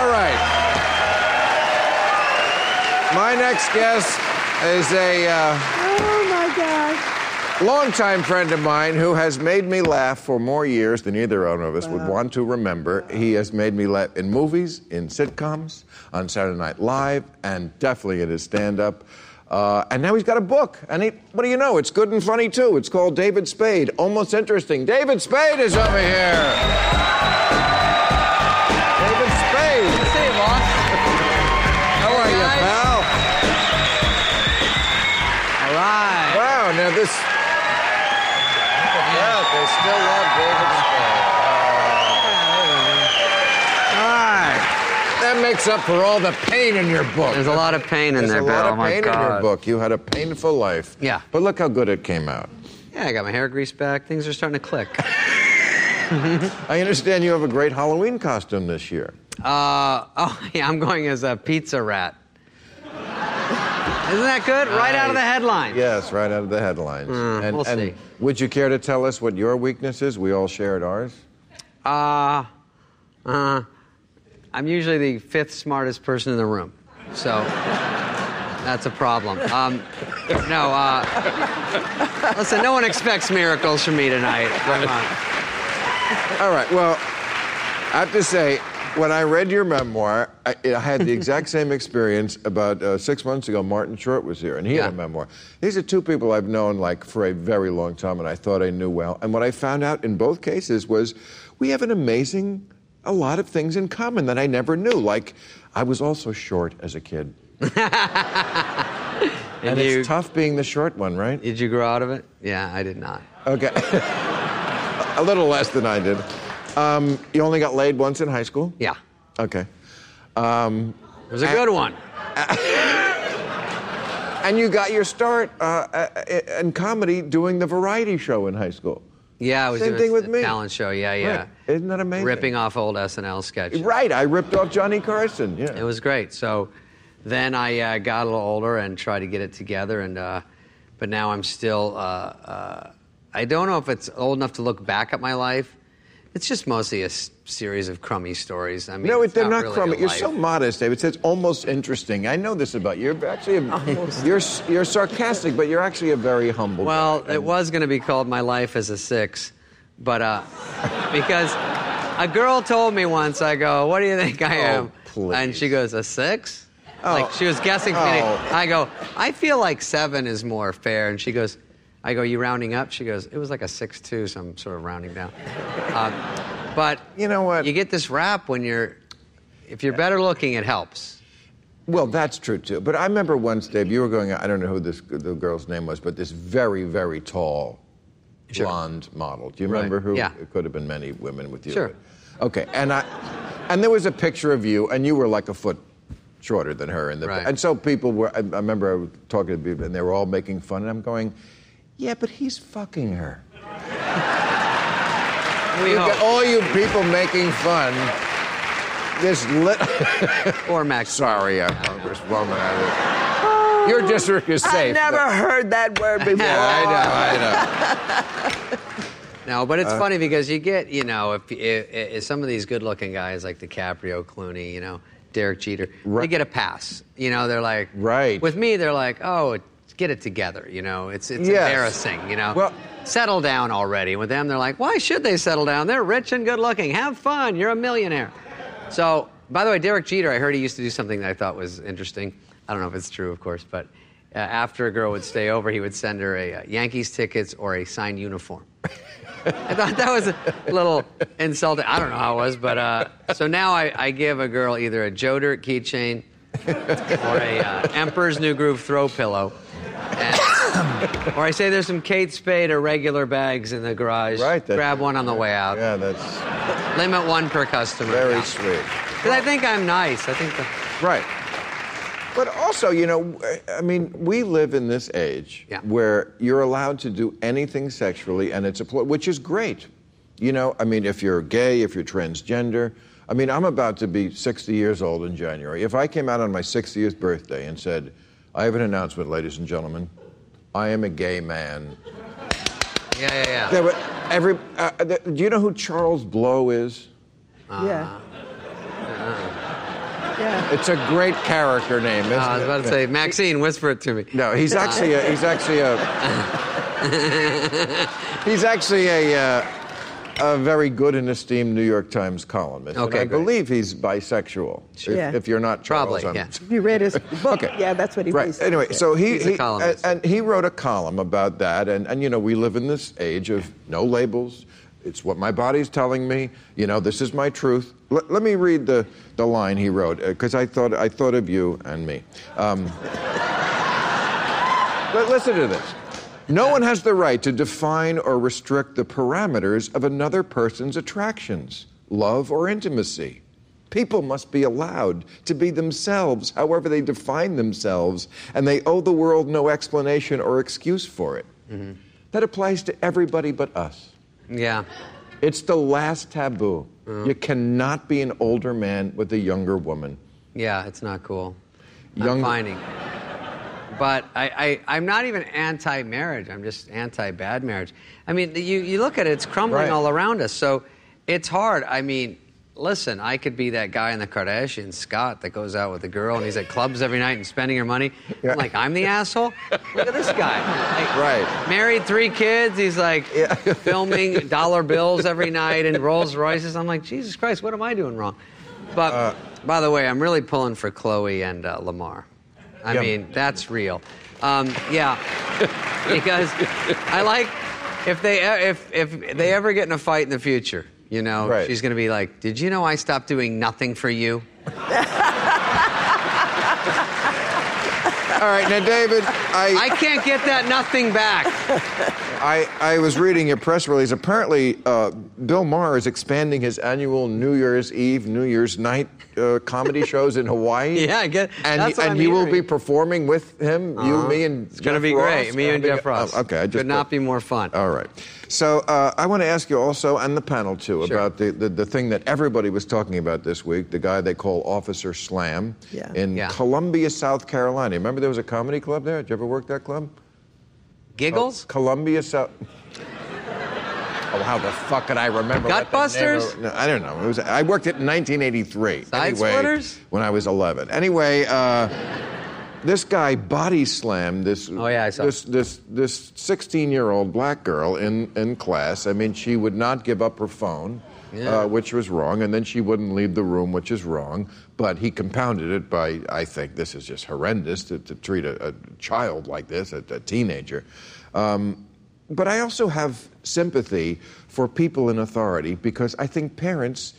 A: right. My next guest is a. Uh,
C: Oh my gosh.
A: Longtime friend of mine who has made me laugh for more years than either one of us would want to remember. He has made me laugh in movies, in sitcoms, on Saturday Night Live, and definitely in his stand up. Uh, and now he's got a book. And he, what do you know? It's good and funny too. It's called David Spade. Almost interesting. David Spade is over here. David Spade.
F: Hey, boss.
A: How are you,
F: guys.
A: pal?
F: All right.
A: Wow, now this. Makes up for all the pain in your book.
F: There's a lot of pain in
A: There's
F: there,
A: a
F: Bill.
A: lot
F: oh
A: of
F: my
A: pain
F: God.
A: in your book. You had a painful life.
F: Yeah.
A: But look how good it came out.
F: Yeah, I got my hair greased back. Things are starting to click.
A: I understand you have a great Halloween costume this year.
F: Uh, oh, yeah, I'm going as a pizza rat. Isn't that good? Right out of the headline.
A: Yes, right out of the headlines. and,
F: Hmm, we'll
A: and
F: see.
A: would you care to tell us what your weakness is? We all shared ours.
F: Uh, uh, I'm usually the fifth smartest person in the room. So that's a problem. Um, no, uh, listen, no one expects miracles from me tonight.
A: All right. Well, I have to say, when I read your memoir, I, I had the exact same experience about uh, six months ago. Martin Short was here, and he had a memoir. These are two people I've known like for a very long time, and I thought I knew well. And what I found out in both cases was we have an amazing, a lot of things in common that I never knew. Like, I was also short as a kid. and
F: you-
A: it's tough being the short one, right?
F: Did you grow out of it? Yeah, I did not.
A: Okay. a little less than I did. Um, you only got laid once in high school?
F: Yeah.
A: Okay. Um,
F: It was a good one.
A: and you got your start uh, uh, in comedy doing the variety show in high school.
F: Yeah, I was
A: Same thing
F: a
A: with me.
F: talent show. Yeah, yeah.
A: Right. Isn't that amazing?
F: Ripping off old SNL sketches.
A: Right, I ripped off Johnny Carson. Yeah.
F: It was great. So then I uh, got a little older and tried to get it together, and uh, but now I'm still. Uh, uh, I don't know if it's old enough to look back at my life. It's just mostly a s- series of crummy stories. I mean,
A: no,
F: it's
A: they're not,
F: really
A: crummy. You're so modest, David. It's almost interesting. I know this about you. You're actually a, you're you're sarcastic, but you're actually a very humble.
F: Well,
A: guy.
F: it was going to be called My Life as a Six, but uh, because a girl told me once, I go, "What do you think I
A: Oh,
F: am?"
A: please.
F: And she goes, "A six?
A: Oh.
F: Like she was guessing.
A: Oh.
F: I go, "I feel like seven is more fair," and she goes. I go, you rounding up? She goes, it was like a six two, so I'm sort of rounding down. Um, but
A: You know what?
F: You get this rap when you're, if you're better looking, it helps.
A: Well, that's true too. But I remember once, Dave, you were going. I don't know who this the girl's name was, but this very, very tall,
F: Sure.
A: blonde model. Do you
F: Right.
A: remember who?
F: Yeah.
A: It could have been many women with you.
F: Sure.
A: Okay, and I, and there was a picture of you, and you were like a foot shorter than her in the.
F: Right.
A: And so people were. I, I remember I was talking to people, and they were all making fun, and I'm going, yeah, but he's fucking her.
F: We
A: You got all you people making fun. This lit.
F: Or Max.
A: Sorry, uh, Congresswoman. I- Your district is safe.
C: I
A: safe.
C: never heard that word before.
A: I know, I know.
F: No, but it's
A: Uh,
F: funny because you get, you know, if, if, if some of these good-looking guys like DiCaprio, Clooney, you know, Derek Jeter, they get a pass. You know, they're like,
A: Right.
F: With me, they're like, oh, get it together. You know, it's it's
A: Yes.
F: embarrassing. You know,
A: Well-
F: settle down already. With them, they're like, why should they settle down? They're rich and good-looking. Have fun. You're a millionaire. So, by the way, Derek Jeter, I heard he used to do something that I thought was interesting. I don't know if it's true, of course, but uh, after a girl would stay over, he would send her a uh, Yankees tickets or a signed uniform. I thought that was a little insulting. I don't know how it was, but uh, so now I, I give a girl either a Joe Dirt keychain or a uh, Emperor's New Groove throw pillow. And, or I say there's some Kate Spade or regular bags in the garage.
A: Right,
F: Grab one on the way out.
A: Yeah, that's
F: Limit one per customer.
A: very
F: Yeah.
A: sweet.
F: 'Cause I think I'm nice. I think the,
A: Right. But also, you know, I mean, we live in this age
F: Yeah.
A: where you're allowed to do anything sexually, and it's a which is great. You know, I mean, if you're gay, if you're transgender. I mean, I'm about to be 60 years old in January. If I came out on my 60th birthday and said, "I have an announcement, ladies and gentlemen, I am a gay man,"
F: yeah, yeah, yeah.
A: there would- every. Uh, the, do you know who Charles Blow is?
C: Yeah. Yeah.
A: It's a great character name, isn't
F: Uh, I was
A: it?
F: about to say, Maxine, whisper it to me.
A: No, he's actually a, he's actually a he's actually a uh, a very good and esteemed New York Times columnist. and
F: Okay,
A: I
F: great.
A: believe he's bisexual. If,
C: Yeah.
A: if you're not Charles,
F: Probably,
A: I'm-
F: yeah.
C: You read his book.
A: Okay.
C: Yeah, that's what he
A: Right.
C: basically
A: Anyway, so he,
F: He's a
A: he
F: columnist.
A: and, and he wrote a column about that, and, and you know we live in this age of no labels. It's what my body's telling me. You know, this is my truth. Let, let me read the, the line he wrote because I thought I thought of you and me. Um, but listen to this. No one has the right to define or restrict the parameters of another person's attractions, love, or intimacy. People must be allowed to be themselves, however they define themselves, and they owe the world no explanation or excuse for it. Mm-hmm. That applies to everybody but us.
F: Yeah.
A: It's the last taboo. Uh-huh. You cannot be an older man with a younger woman.
F: Yeah, it's not cool.
A: Young-
F: finding. But I, I, I'm not even anti-marriage. I'm just anti-bad marriage. I mean, you, you look at it; it's crumbling
A: Right.
F: all around us. So it's hard. I mean, listen, I could be that guy in the Kardashians, Scott, that goes out with a girl and he's at clubs every night and spending her money.
A: Yeah.
F: I'm like, I'm the asshole. Look at this guy. Like,
A: Right.
F: Married, three kids. He's like filming dollar bills every night and Rolls Royces. I'm like, Jesus Christ, what am I doing wrong? But
A: Uh,
F: by the way, I'm really pulling for Khloé and uh, Lamar. I
A: Yeah.
F: mean, that's real. Um, yeah, because I like if they if if they ever get in a fight in the future, you know,
A: Right.
F: she's going to be like, "Did you know I stopped doing nothing for you?"
A: All right, now, David,
F: I I can't get that nothing back.
A: I, I was reading a press release. Apparently, uh, Bill Maher is expanding his annual New Year's Eve, New Year's night uh, comedy shows in Hawaii.
F: Yeah, I get-
A: And,
F: that's
A: and
F: I'm
A: you will be performing with him, you, me, and
F: It's going to be
A: Ross?
F: great. Me and Jeff. Ross.
A: Oh, okay, I just
F: could not be more fun.
A: All right. So uh, I want to ask you also, and the panel too,
F: Sure.
A: about the, the, the thing that everybody was talking about this week, the guy they call Officer Slam
C: Yeah.
A: in
F: Yeah.
A: Columbia, South Carolina. Remember there was a comedy club there? Did you ever work that club?
F: Giggles?
A: Columbia, South. Oh, how the fuck could I remember?
F: Gutbusters?
A: No, I don't know. It was. I worked it in 1983.
F: Side
A: anyway,
F: splitters?
A: When I was 11. Anyway, uh, this guy body slammed this.
F: Oh, yeah, I saw
A: this this this 16 year old black girl in in class. I mean, she would not give up her phone.
F: Yeah.
A: Uh, which was wrong, and then she wouldn't leave the room, which is wrong. But he compounded it by, I think this is just horrendous to, to treat a, a child like this, a, a teenager. Um, but I also have sympathy for people in authority because I think parents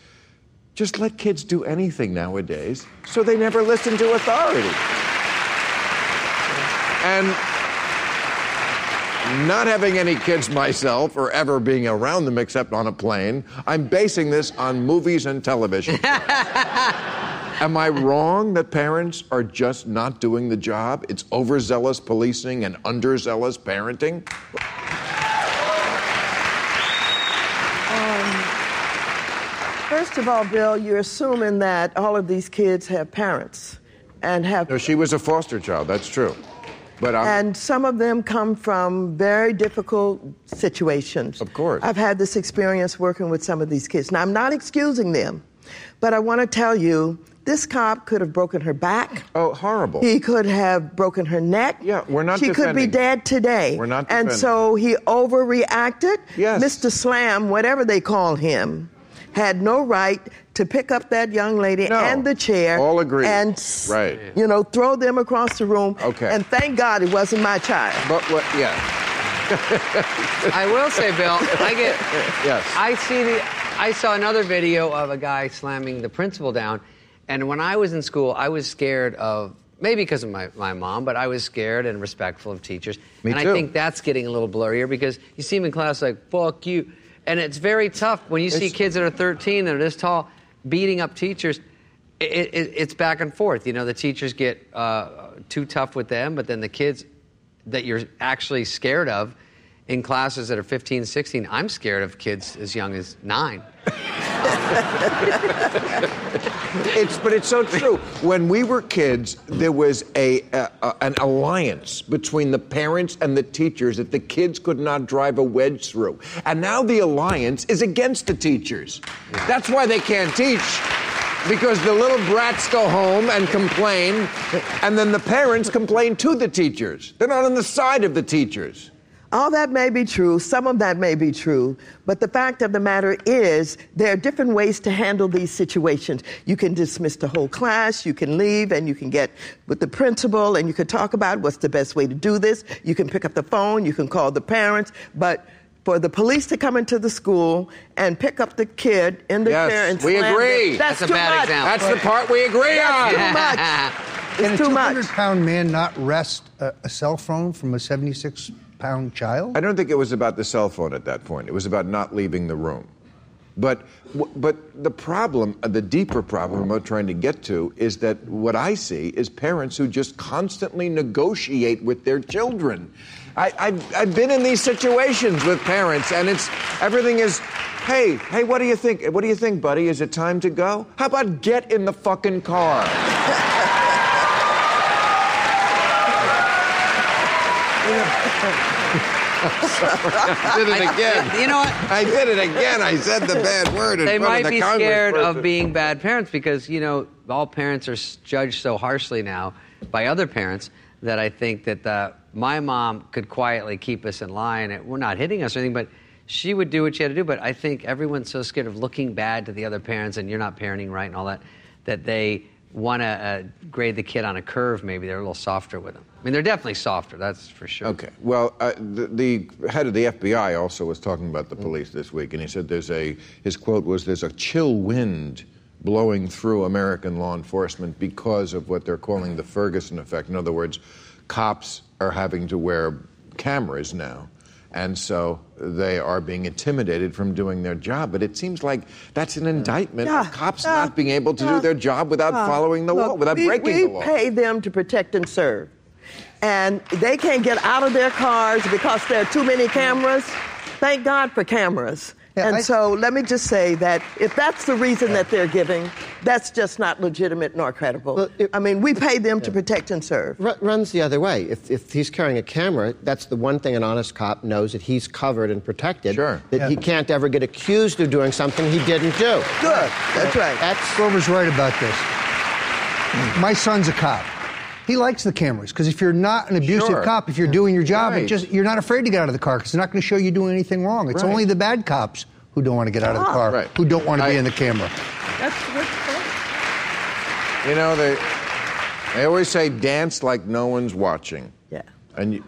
A: just let kids do anything nowadays, so they never listen to authority. And not having any kids myself or ever being around them except on a plane, I'm basing this on movies and television. Am I wrong that parents are just not doing the job? It's overzealous policing and underzealous parenting?
C: Um, first of all, Bill, you're assuming that all of these kids have parents and have.
A: No, she was a foster child, that's true. But I'm-
C: and some of them come from very difficult situations.
A: Of course.
C: I've had this experience working with some of these kids. Now, I'm not excusing them, but I want to tell you this cop could have broken her back.
A: Oh, horrible.
C: He could have broken her neck.
A: Yeah, we're not
C: She could be dead today.
A: We're not defending.
C: And so he overreacted.
A: Yes.
C: Mr. Slam, whatever they call him, had no right to pick up that young lady
A: No.
C: and the chair.
A: All agree.
C: And
A: Right.
C: you know, throw them across the room.
A: Okay.
C: And thank God it wasn't my child.
A: But what? Yeah.
F: I will say, Bill, I get.
A: Yes.
F: I see the. I saw another video of a guy slamming the principal down, and when I was in school, I was scared of maybe because of my, my mom, but I was scared and respectful of teachers.
A: Me
F: and
A: too.
F: I think that's getting a little blurrier because you see them in class like "fuck you," and it's very tough when you see kids that are 13 that are this tall beating up teachers. It, it, it's back and forth. You know, the teachers get uh, too tough with them, but then the kids that you're actually scared of in classes that are 15, 16. I'm scared of kids as young as nine.
A: It's, but it's so true. When we were kids, there was a, a, a- an alliance between the parents and the teachers that the kids could not drive a wedge through. And now the alliance is against the teachers. That's why they can't teach. Because the little brats go home and complain, and then the parents complain to the teachers. They're not on the side of the teachers.
C: All that may be true, some of that may be true, but the fact of the matter is there are different ways to handle these situations. You can dismiss the whole class, you can leave, and you can get with the principal and you can talk about what's the best way to do this. You can pick up the phone, you can call the parents, but for the police to come into the school and pick up the kid in the
A: Yes,
C: chair and
A: we
C: slam
A: agree.
C: them, that's,
F: That's a
C: too
F: bad
C: much.
F: example.
A: That's the part we agree on.
C: That's too much.
D: Can
C: It's
D: a
C: too much.
D: 200 pound man not wrest a, a cell phone from a 76 pound child?
A: I don't think it was about the cell phone at that point. It was about not leaving the room. But, but the problem, uh, the deeper problem I'm trying to get to is that what I see is parents who just constantly negotiate with their children. I, I've, I've been in these situations with parents, and it's everything is, hey, hey, what do you think? What do you think, buddy? Is it time to go? How about get in the fucking car? I did it again.
F: You know what?
A: I did it again. I said the bad word in
F: They
A: front
F: might
A: of the
F: be scared
A: congressperson.
F: of being bad parents because, you know, all parents are judged so harshly now by other parents that I think that uh, my mom could quietly keep us in line. And We're not hitting us or anything, but she would do what she had to do. But I think everyone's so scared of looking bad to the other parents and you're not parenting right and all that, that they want to uh, grade the kid on a curve. Maybe they're a little softer with them. I mean, they're definitely softer, that's for sure.
A: Okay. Well, uh, the, the head of the FBI also was talking about the police this week, and he said there's a, his quote was, there's a chill wind blowing through American law enforcement because of what they're calling the Ferguson effect. In other words, cops are having to wear cameras now. And so they are being intimidated from doing their job. But it seems like that's an indictment
C: Yeah,
A: of cops
C: yeah,
A: not being able to
C: yeah.
A: do their job without
C: Uh,
A: following the law, without
C: we,
A: breaking
C: we
A: the law.
C: We pay them to protect and serve. And they can't get out of their cars because there are too many mm. cameras. Thank God for cameras.
D: Yeah,
C: and
D: I-
C: so let me just say that if that's the reason that they're giving, that's just not legitimate nor credible.
E: Well, it-
C: I mean, we pay them to protect and serve.
E: Ru- runs the other way. If, if he's carrying a camera, that's the one thing an honest cop knows that he's covered and protected.
A: Sure.
E: That he can't ever get accused of doing something he didn't do.
C: Good. That's right.
E: That's
D: Grover's right about this. My son's a cop. He likes the cameras because if you're not an abusive
A: Sure.
D: cop, if you're doing your job,
A: Right.
D: it just you're not afraid to get out of the car because it's not going to show you doing anything wrong. It's
A: Right.
D: only the bad cops who don't want to get out of the
C: Ah.
D: car,
A: Right.
D: who don't want to be in the camera.
C: That's, that's
A: You know, they, they always say dance like no one's watching.
C: Yeah.
A: And you,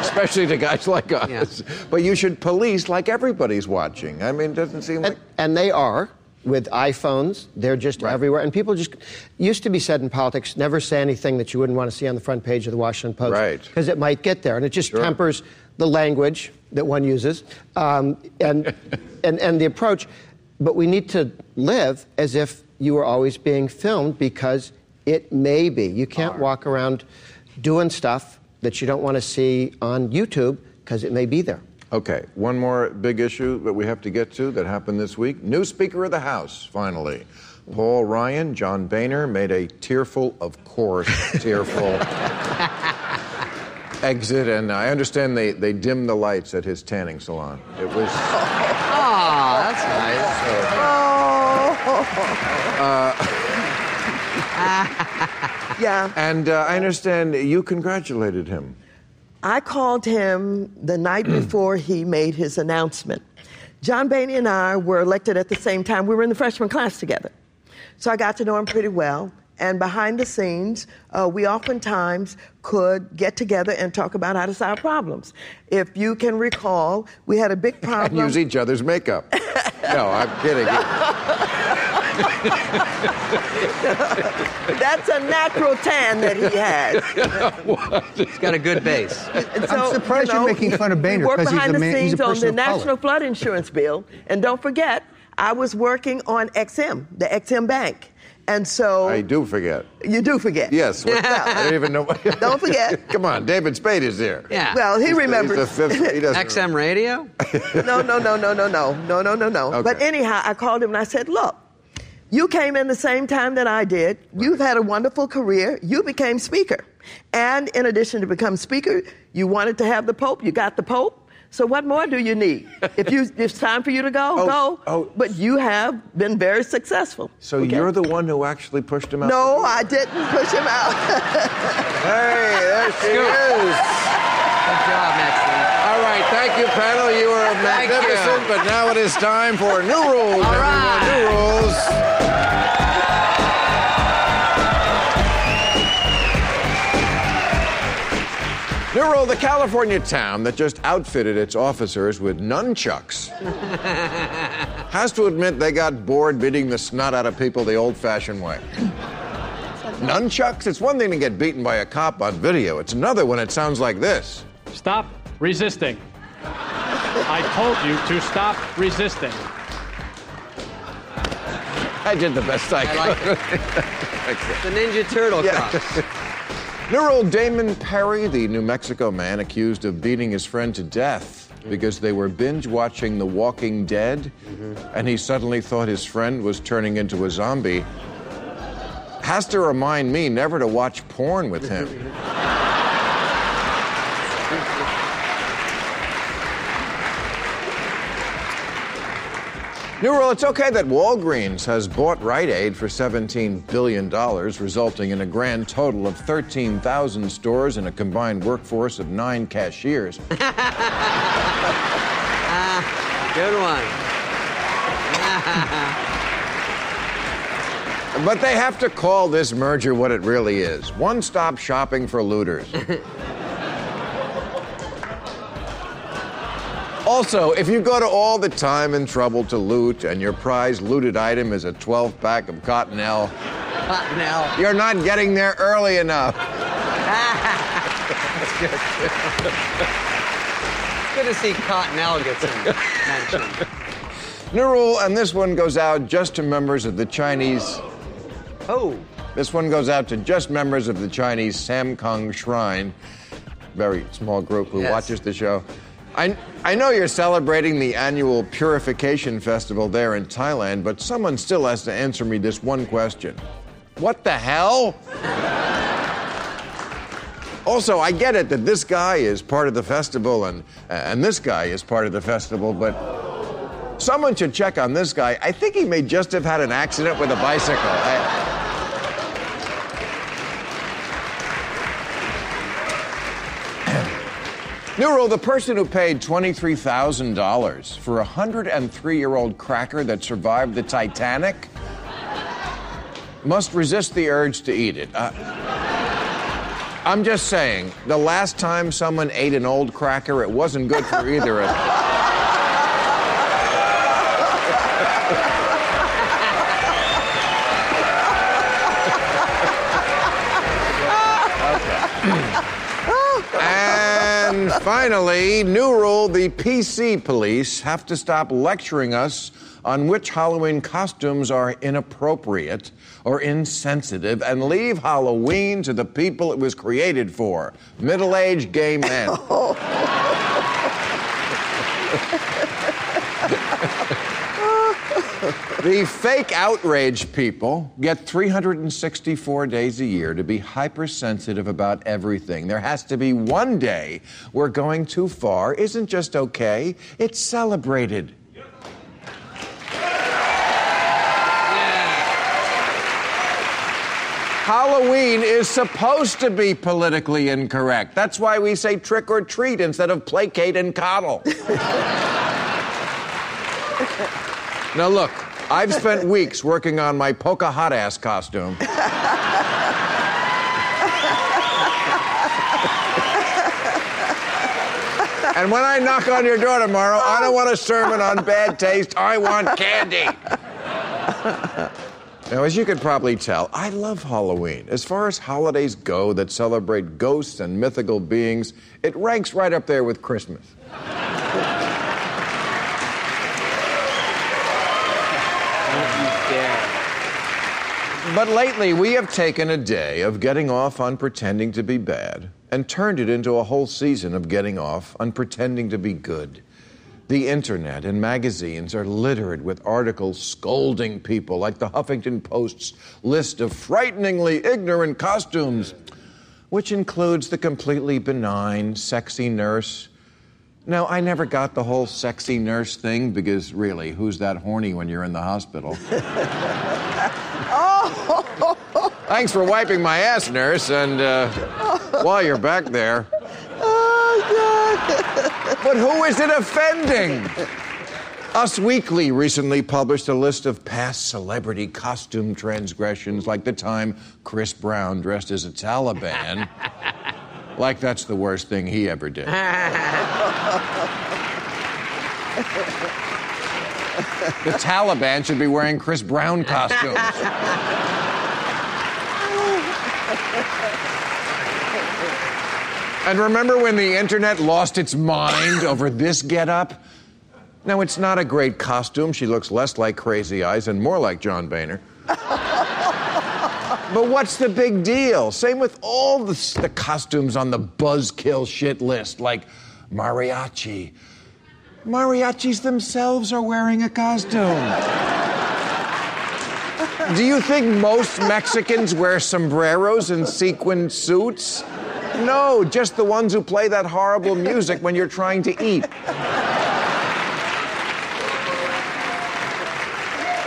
A: especially to guys like us.
F: Yeah.
A: But you should police like everybody's watching. I mean, it doesn't seem like.
E: and, and they are with iPhones. They're just
A: Right.
E: everywhere, and people just used to be said in politics: never say anything that you wouldn't want to see on the front page of the Washington Post,
A: Right.
E: Because it might get there, and it just
A: Sure.
E: tempers the language that one uses um, and, and and the approach. But we need to live as if you are always being filmed because it may be. You can't walk around doing stuff that you don't want to see on YouTube because it may be there.
A: Okay, one more big issue that we have to get to that happened this week. New Speaker of the House, finally. Paul Ryan, John Boehner made a tearful, of course, tearful exit, and I understand they, they dimmed the lights at his tanning salon. It was.
F: Oh, that's nice. Oh.
C: Yeah.
A: And uh, I understand you congratulated him.
C: I called him the night before he made his announcement. John Boehner and I were elected at the same time. We were in the freshman class together. So I got to know him pretty well. And behind the scenes, uh, we oftentimes could get together and talk about how to solve problems. If you can recall, we had a big problem.
A: And
C: problem.
A: use each other's makeup. no, I'm kidding.
C: That's a natural tan that he has.
F: He's got a good base.
C: And
D: I'm surprised you're making fun of Boehner
C: We worked
D: 'cause he's
C: behind
D: a man- he's a
C: scenes on
D: person
C: the
D: of color.
C: National Flood Insurance Bill. And don't forget, I was working on Ex-Im, the Ex-Im Bank. And so
A: I do forget.
C: you do forget.
A: Yes. What, I don't even know.
C: Don't forget.
A: Come on, David Spade is here.
F: Yeah.
C: Well, he
A: He's the-
C: remembers.
A: He's the fifth. He doesn't.
F: XM radio?
C: no, no, no, no, no, no, no, no, no, no.
A: Okay.
C: But anyhow, I called him and I said, look, you came in the same time that I did. You've had a wonderful career. You became speaker. And in addition to become speaker, you wanted to have the Pope. You got the Pope. So what more do you need? If you, it's time for you to go,
A: Oh,
C: go.
A: oh.
C: But you have been very successful.
A: So
C: Okay?
A: you're the one who actually pushed him out?
C: No, I didn't push him out.
A: Hey, there she is.
F: Good job, Maxine.
A: All right, thank you, panel. You were
F: Thank you.
A: magnificent, but now it is time for new rules.
F: All
A: everyone. New rules. New rule: the California town that just outfitted its officers with nunchucks has to admit they got bored beating the snot out of people the old-fashioned way. Nunchucks? It's one thing to get beaten by a cop on video. It's another when it sounds like this.
G: Stop resisting. I told you to stop resisting.
A: I did the best I,
F: I
A: could.
F: like it. The Ninja Turtle cops.
A: Neural Damon Perry, the New Mexico man accused of beating his friend to death because they were binge watching The Walking Dead mm-hmm. and he suddenly thought his friend was turning into a zombie, has to remind me never to watch porn with him. New rule it's okay that Walgreens has bought Rite Aid for $17 billion, resulting in a grand total of 13,000 stores and a combined workforce of nine cashiers.
F: Good one.
A: But they have to call this merger what it really is one stop shopping for looters. also, if you go to all the time and trouble to loot and your prize looted item is a 12 pack of Cottonelle,
F: Cottonelle.
A: you're not getting there early enough.
F: Good to see Cottonelle get some mention.
A: New rule, and this one goes out just to members of the Chinese.
F: Oh,
A: This one goes out to just members of the Chinese Samkong Shrine, very small group who
F: Yes.
A: watches the show. I, I know you're celebrating the annual Purification Festival there in Thailand, but someone still has to answer me this one question What the hell? Also, I get it that this guy is part of the festival and, uh, and this guy is part of the festival, but someone should check on this guy. I think he may just have had an accident with a bicycle. I- Nero, the person who paid $23,000 for a 103 year old cracker that survived the Titanic must resist the urge to eat it. Uh, I'm just saying, the last time someone ate an old cracker, it wasn't good for either of them. And finally, new rule the PC police have to stop lecturing us on which Halloween costumes are inappropriate or insensitive and leave Halloween to the people it was created for middle aged gay men. The fake outrage people get 364 days a year to be hypersensitive about everything. There has to be one day where going too far isn't just okay, it's celebrated. Halloween is supposed to be politically incorrect. That's why we say trick or treat instead of placate and coddle. now, look, I've spent weeks working on my polka hot ass costume. And when I knock on your door tomorrow, I don't want a sermon on bad taste. I want candy. Now, as you could probably tell, I love Halloween. As far as holidays go that celebrate ghosts and mythical beings, it ranks right up there with Christmas. But lately, we have taken a day of getting off on pretending to be bad and turned it into a whole season of getting off on pretending to be good. The internet and magazines are littered with articles scolding people, like the Huffington Post's list of frighteningly ignorant costumes, which includes the completely benign, sexy nurse. Now, I never got the whole sexy nurse thing because, really, who's that horny when you're in the hospital? Oh! Thanks for wiping my ass, nurse, and uh, while you're back there. But who is it offending? Us Weekly recently published a list of past celebrity costume transgressions, like the time Chris Brown dressed as a Taliban. like that's the worst thing he ever did. the Taliban should be wearing Chris Brown costumes. And remember when the internet lost its mind over this getup? Now, it's not a great costume. She looks less like Crazy Eyes and more like John Boehner. But what's the big deal? Same with all the, the costumes on the buzzkill shit list, like mariachi. Mariachis themselves are wearing a costume. Do you think most Mexicans wear sombreros and sequined suits? No, just the ones who play that horrible music when you're trying to eat.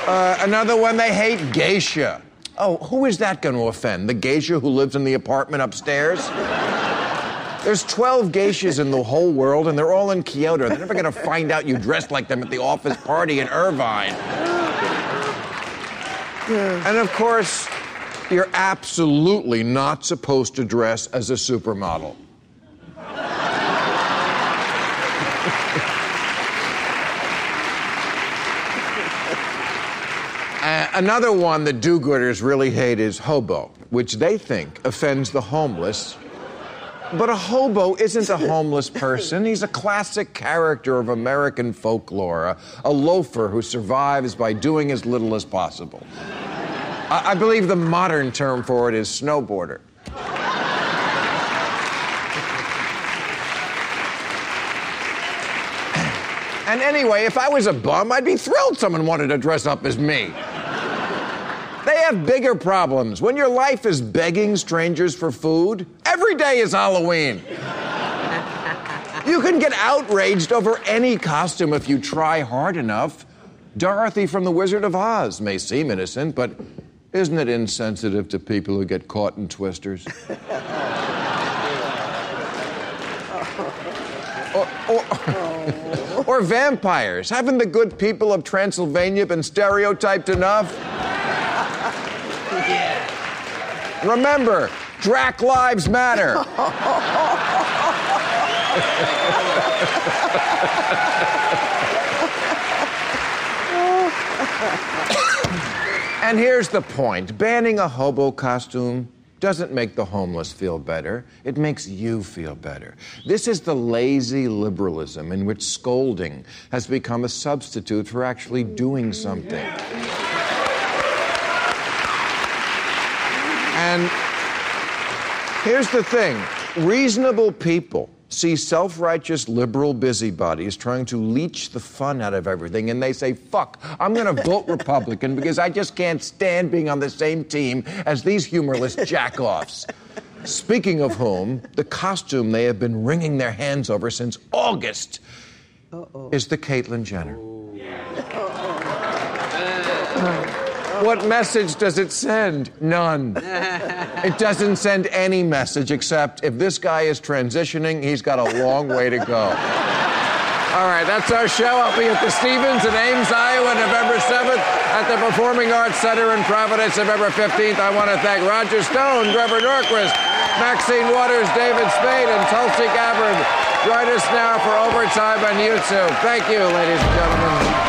A: Uh, another one, they hate geisha. Oh, who is that going to offend? The geisha who lives in the apartment upstairs? There's 12 geishas in the whole world, and they're all in Kyoto. They're never going to find out you dressed like them at the office party in Irvine. And of course, you're absolutely not supposed to dress as a supermodel. Uh, another one that do gooders really hate is hobo, which they think offends the homeless. But a hobo isn't a homeless person. He's a classic character of American folklore, a, a loafer who survives by doing as little as possible. I, I believe the modern term for it is snowboarder. And anyway, if I was a bum, I'd be thrilled someone wanted to dress up as me. They have bigger problems. When your life is begging strangers for food, every day is Halloween. you can get outraged over any costume if you try hard enough. Dorothy from The Wizard of Oz may seem innocent, but isn't it insensitive to people who get caught in twisters? or, or, or vampires. Haven't the good people of Transylvania been stereotyped enough? Remember, Drac Lives Matter. and here's the point banning a hobo costume doesn't make the homeless feel better, it makes you feel better. This is the lazy liberalism in which scolding has become a substitute for actually doing something. And here's the thing. Reasonable people see self righteous liberal busybodies trying to leech the fun out of everything, and they say, fuck, I'm going to vote Republican because I just can't stand being on the same team as these humorless jackoffs. Speaking of whom, the costume they have been wringing their hands over since August is the Caitlyn Jenner. What message does it send? None. It doesn't send any message except if this guy is transitioning, he's got a long way to go. All right, that's our show. I'll be at the Stephens in Ames, Iowa, November 7th, at the Performing Arts Center in Providence, November 15th. I want to thank Roger Stone, Grover Norquist, Maxine Waters, David Spade, and Tulsi Gabbard. Join us now for Overtime on YouTube. Thank you, ladies and gentlemen.